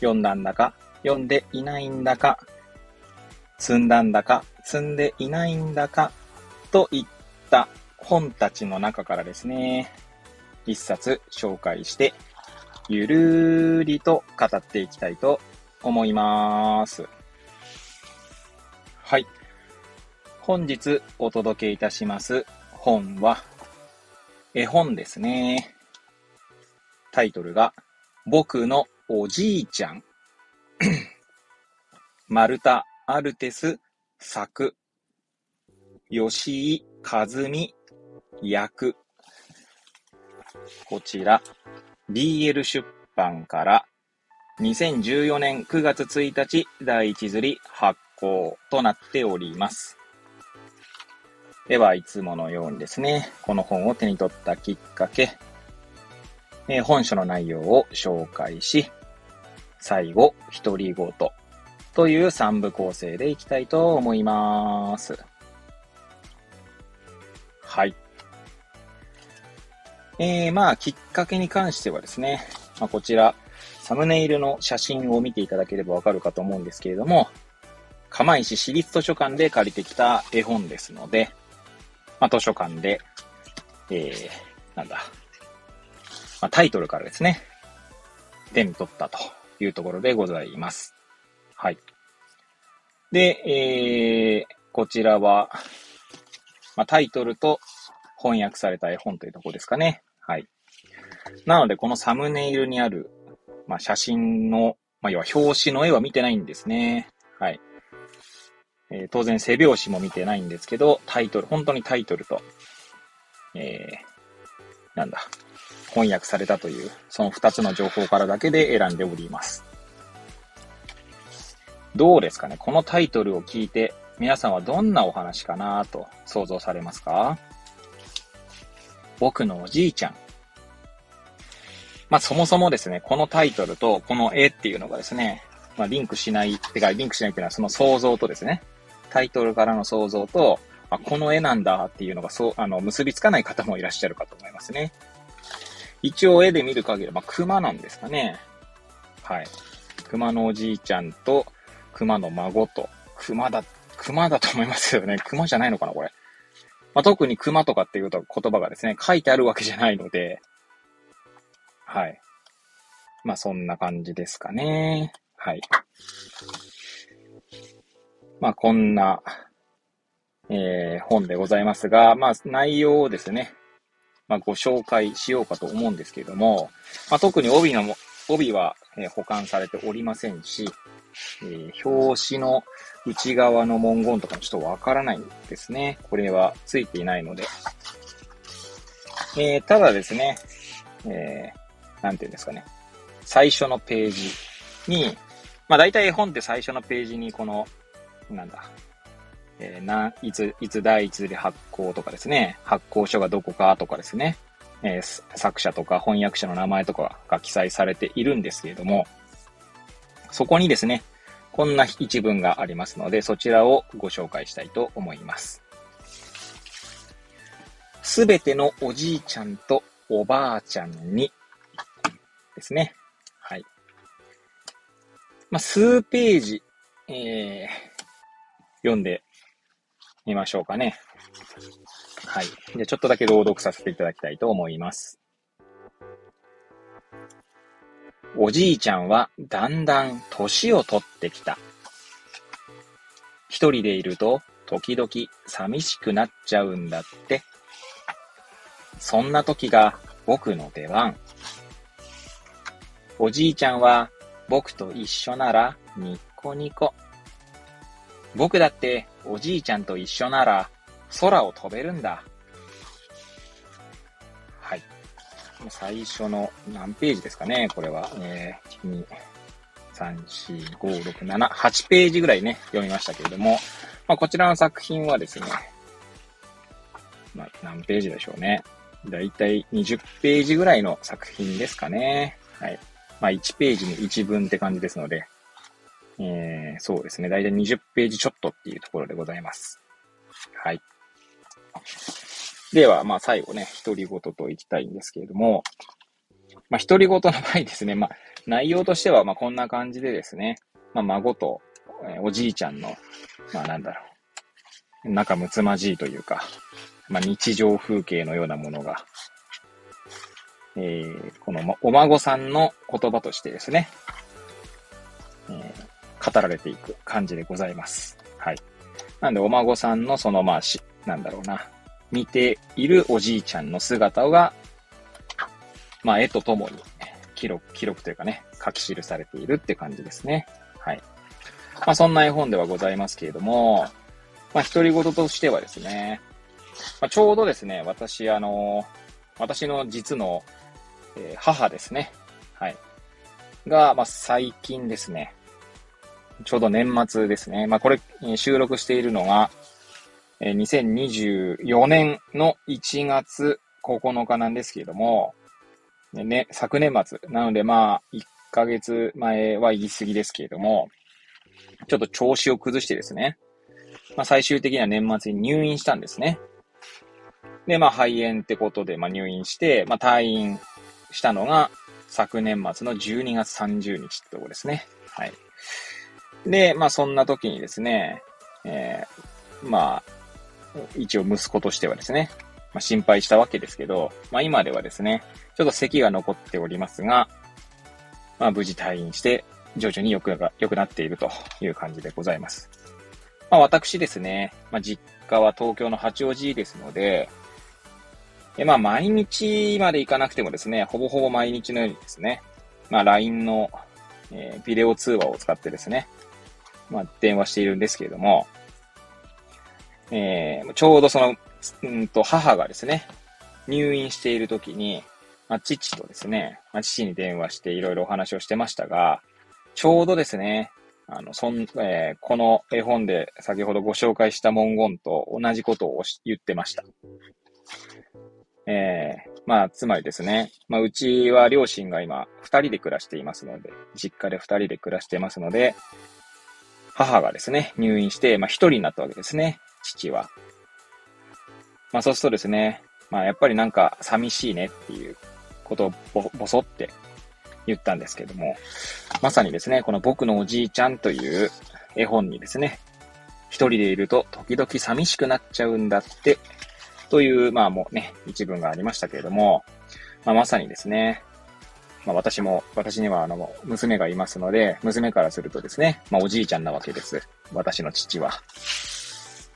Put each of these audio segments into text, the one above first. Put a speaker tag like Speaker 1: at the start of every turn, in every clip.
Speaker 1: 読んだんだか、読んでいないんだか、積んだんだか、積んでいないんだか、といった本たちの中からですね、一冊紹介して、ゆるりと語っていきたいと思います。はい。本日お届けいたします本は、絵本ですね。タイトルが、僕のおじいちゃん。マルタ・アルテス作。吉井和美役。こちら、BL 出版から2014年9月1日第一釣り発行となっております。では、いつものようにですね、この本を手に取ったきっかけ、えー本書の内容を紹介し、最後、独り言という3部構成でいきたいと思います。はい。えー、まあ、きっかけに関してはですね、まあ、こちら、サムネイルの写真を見ていただければわかるかと思うんですけれども、釜石市立図書館で借りてきた絵本ですので、まあ、図書館で、えー、なんだ、まあ、タイトルからですね、手に取ったというところでございます。はい。で、えー、こちらは、まあ、タイトルと翻訳された絵本というところですかね。はい。なので、このサムネイルにある、まあ、写真の、まあ、要は表紙の絵は見てないんですね。はい。えー当然背表紙も見てないんですけど、タイトル、本当にタイトルと、えー、なんだ、翻訳されたという、その二つの情報からだけで選んでおります。どうですかね？このタイトルを聞いて、皆さんはどんなお話かなと想像されますか？僕のおじいちゃん。まあそもそもですね、このタイトルとこの絵っていうのがですね、まあリンクしない、てかリンクしないっていうのはその想像とですね、タイトルからの想像と、あ、この絵なんだっていうのがそう、あの、結びつかない方もいらっしゃるかと思いますね。一応絵で見る限り、まあ熊なんですかね。はい。熊のおじいちゃんと熊の孫と、熊だ、熊だと思いますよね。熊じゃないのかな、これ。まあ、特に熊とかっていうと言葉がですね、書いてあるわけじゃないので、はい。まあ、そんな感じですかね。はい。まあ、こんな、えー本でございますが、まあ、内容をですね、まあ、ご紹介しようかと思うんですけれども、まあ、特に帯のも、帯は、え保管されておりませんし、えー表紙の内側の文言とかもちょっとわからないんですね。これはついていないので。えーただですね、えーていうんですかね。最初のページに、まあ大体絵本って最初のページにこの、なんだ、えーな、いつ、いつ第一で発行とかですね、発行書がどこかとかですね、えー作者とか翻訳者の名前とかが記載されているんですけれども、そこにですね、こんな一文がありますので、そちらをご紹介したいと思います。すべてのおじいちゃんとおばあちゃんにですね。はい。まあ、数ページ、えー、読んでみましょうかね。はい。じゃあちょっとだけ朗読させていただきたいと思います。おじいちゃんはだんだん年を取ってきた。一人でいると時々寂しくなっちゃうんだって。そんな時が僕の出番。おじいちゃんは僕と一緒ならニッコニコ。僕だっておじいちゃんと一緒なら空を飛べるんだ。はい。最初の何ページですかねこれは。えー、2 3、4、5、6、7、8ページぐらいね、読みましたけれども、まあ、こちらの作品はですね、まあ、何ページでしょうね。だいたい20ページぐらいの作品ですかね。はい。まあ、1ページに1文って感じですので、えー、そうですね。だいたい20ページちょっとっていうところでございます。はい。では、まあ、最後ね、独り言といきたいんですけれども、まあ、独り言の場合ですね、まあ、内容としては、まあ、こんな感じでですね、まあ、孫と、え、おじいちゃんの、まあ、なんだろう、仲睦まじいというか、まあ、日常風景のようなものが、えー、このお孫さんの言葉としてですね、語られていく感じでございます。はい。なんで、お孫さんのその、まあ、し、なんだろうな、見ているおじいちゃんの姿が、まあ、絵とともに記録、記録というかね、書き記されているって感じですね。はい。まあ、そんな絵本ではございますけれども、まあ、独り言としてはですね、まあ、ちょうどですね、私、あの、私の実の、えー、母ですね。はい。が、まあ、最近ですね、ちょうど年末ですね。まあ、これ、収録しているのが、え、2024年の1月9日なんですけれども、ね、昨年末。なので、まあ、1ヶ月前は言い過ぎですけれども、ちょっと調子を崩してですね、まあ、最終的には年末に入院したんですね。で、まあ、肺炎ってことで、まあ、入院して、まあ、退院したのが、昨年末の12月30日ってとこですね。はい。で、まあ、そんな時にですね、えー、まあ、一応息子としてはですね、まあ、心配したわけですけど、まあ、今ではですね、ちょっと咳が残っておりますが、まあ、無事退院して、徐々に良く良くなっているという感じでございます。まあ、私ですね、まあ、実家は東京の八王子ですので、えまあ、毎日まで行かなくてもですね、ほぼほぼ毎日のようにですね、まあ、LINE の、えー、ビデオ通話を使ってですね、まあ、電話しているんですけれども、えー、ちょうどその、うんと、母がですね、入院している時に、まあ、父とですね、まあ、父に電話していろいろお話をしてましたが、ちょうどですね、あの、そん、えー、この絵本で先ほどご紹介した文言と同じことを言ってました。えー、まあ、つまりですね、まあ、うちは両親が今、二人で暮らしていますので、実家で二人で暮らしていますので、母がですね、入院して、まあ、一人になったわけですね、父は。まあ、そうするとですね、まあ、やっぱりなんか寂しいねっていうことをぼ、ぼそって言ったんですけども、まさにですね、この僕のおじいちゃんという絵本にですね、一人でいると時々寂しくなっちゃうんだってという、まあもうね、一文がありましたけれども、まあ、まさにですね、まあ私も、私にはあの、娘がいますので、娘からするとですね、まあおじいちゃんなわけです。私の父は。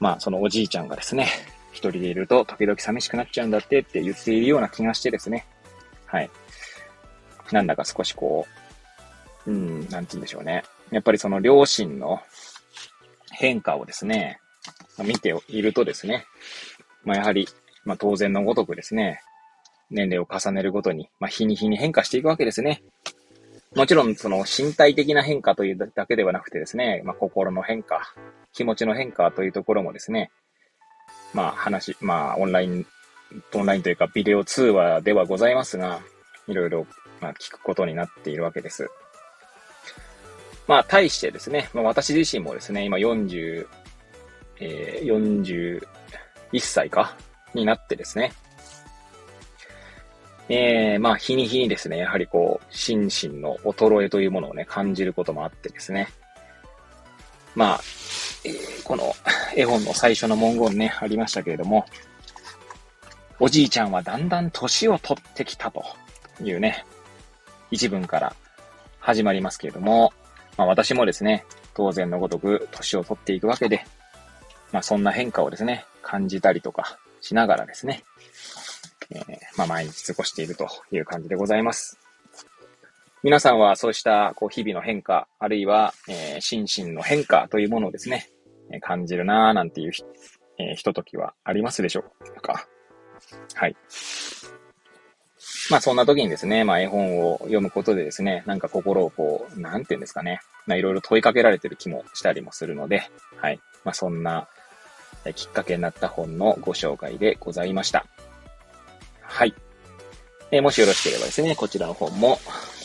Speaker 1: まあそのおじいちゃんがですね、一人でいると時々寂しくなっちゃうんだってって言っているような気がしてですね。はい。なんだか少しこう、うん、なんて言うんでしょうね。やっぱりその両親の変化をですね、見ているとですね、まあ、やはり、まあ、当然のごとくですね、年齢を重ねるごとに、まあ、日に日に変化していくわけですね。もちろん、その身体的な変化というだけではなくてですね、まあ、心の変化、気持ちの変化というところもですね、まあ、話、まあ、オンライン、オンラインというか、ビデオ通話ではございますが、いろいろ、まあ、聞くことになっているわけです。まあ、対してですね、まあ、私自身もですね、今40、えー、41歳か？になってですね。えー、まあ、日に日にですね、やはりこう、心身の衰えというものをね、感じることもあってですね。まあ、えー、この 絵本の最初の文言ね、ありましたけれども、おじいちゃんはだんだん年を取ってきたというね、一文から始まりますけれども、まあ私もですね、当然のごとく年を取っていくわけで、まあそんな変化をですね、感じたりとかしながらですね、えー、まあ、毎日過ごしているという感じでございます。皆さんはそうしたこう日々の変化、あるいは、えー、心身の変化というものをですね、感じるなぁなんていうひ、えー、ひとときはありますでしょうか？はい。まあそんな時にですね、まあ絵本を読むことでですね、なんか心をこう、なんていうんですかね、まあいろいろ問いかけられてる気もしたりもするので、はい。まあそんなきっかけになった本のご紹介でございました。はい。えー、もしよろしければですね、こちらの本も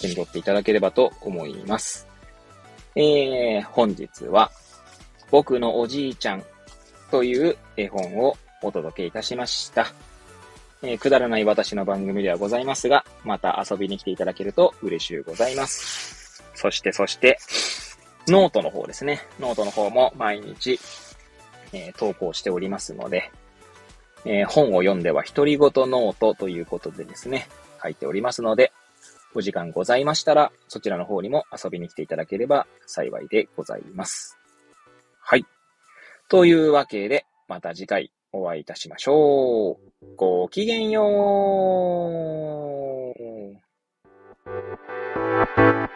Speaker 1: 手に取っていただければと思います。えー、本日は、僕のおじいちゃんという絵本をお届けいたしました。えー、くだらない私の番組ではございますが、また遊びに来ていただけると嬉しゅうございます。そして、そして、ノートの方ですね。ノートの方も毎日、えー、投稿しておりますので、えー、本を読んでは独り言ノートということでですね、書いておりますので、お時間ございましたら、そちらの方にも遊びに来ていただければ幸いでございます。はい。というわけで、また次回お会いいたしましょう。ごきげんよう。